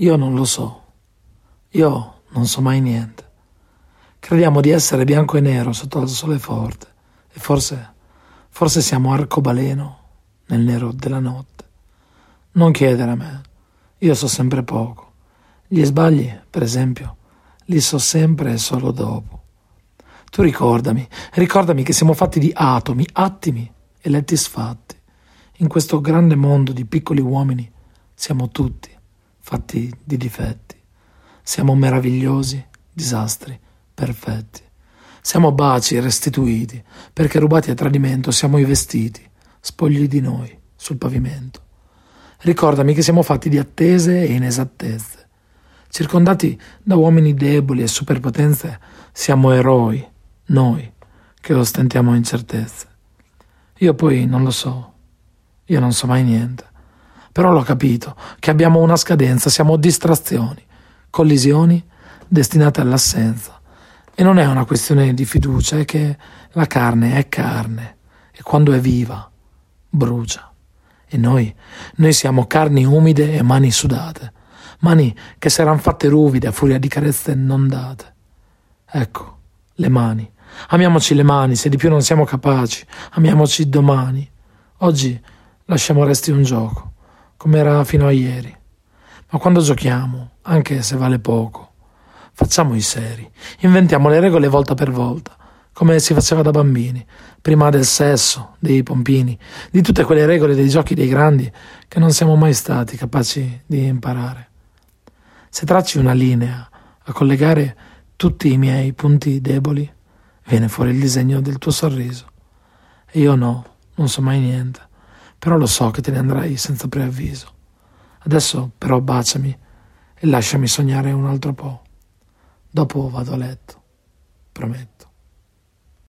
Io non lo so. Io non so mai niente. Crediamo di essere bianco e nero sotto il sole forte e forse, forse siamo arcobaleno nel nero della notte. Non chiedere a me, io so sempre poco. Gli sbagli, per esempio, li so sempre e solo dopo. Tu ricordami, ricordami che siamo fatti di atomi, attimi e letti sfatti. In questo grande mondo di piccoli uomini siamo tutti fatti di difetti. Siamo meravigliosi, disastri, perfetti. Siamo baci restituiti, perché rubati a tradimento siamo i vestiti, spogli di noi, sul pavimento. Ricordami che siamo fatti di attese e inesattezze. Circondati da uomini deboli e superpotenze, siamo eroi, noi, che ostentiamo incertezze. Io poi non lo so, io non so mai niente. Però l'ho capito, che abbiamo una scadenza, siamo distrazioni, collisioni destinate all'assenza. E non è una questione di fiducia, è che la carne è carne e quando è viva brucia. E noi, noi siamo carni umide e mani sudate, mani che saranno fatte ruvide a furia di carezze non date. Ecco, le mani. Amiamoci le mani, se di più non siamo capaci, amiamoci domani. Oggi lasciamo resti un gioco, come era fino a ieri. Ma quando giochiamo, anche se vale poco, facciamo i seri, inventiamo le regole volta per volta, come si faceva da bambini, prima del sesso, dei pompini, di tutte quelle regole dei giochi dei grandi che non siamo mai stati capaci di imparare. Se tracci una linea a collegare tutti i miei punti deboli, viene fuori il disegno del tuo sorriso. E io no, non so mai niente, però lo so che te ne andrai senza preavviso. Adesso però baciami e lasciami sognare un altro po'. Dopo vado a letto, prometto.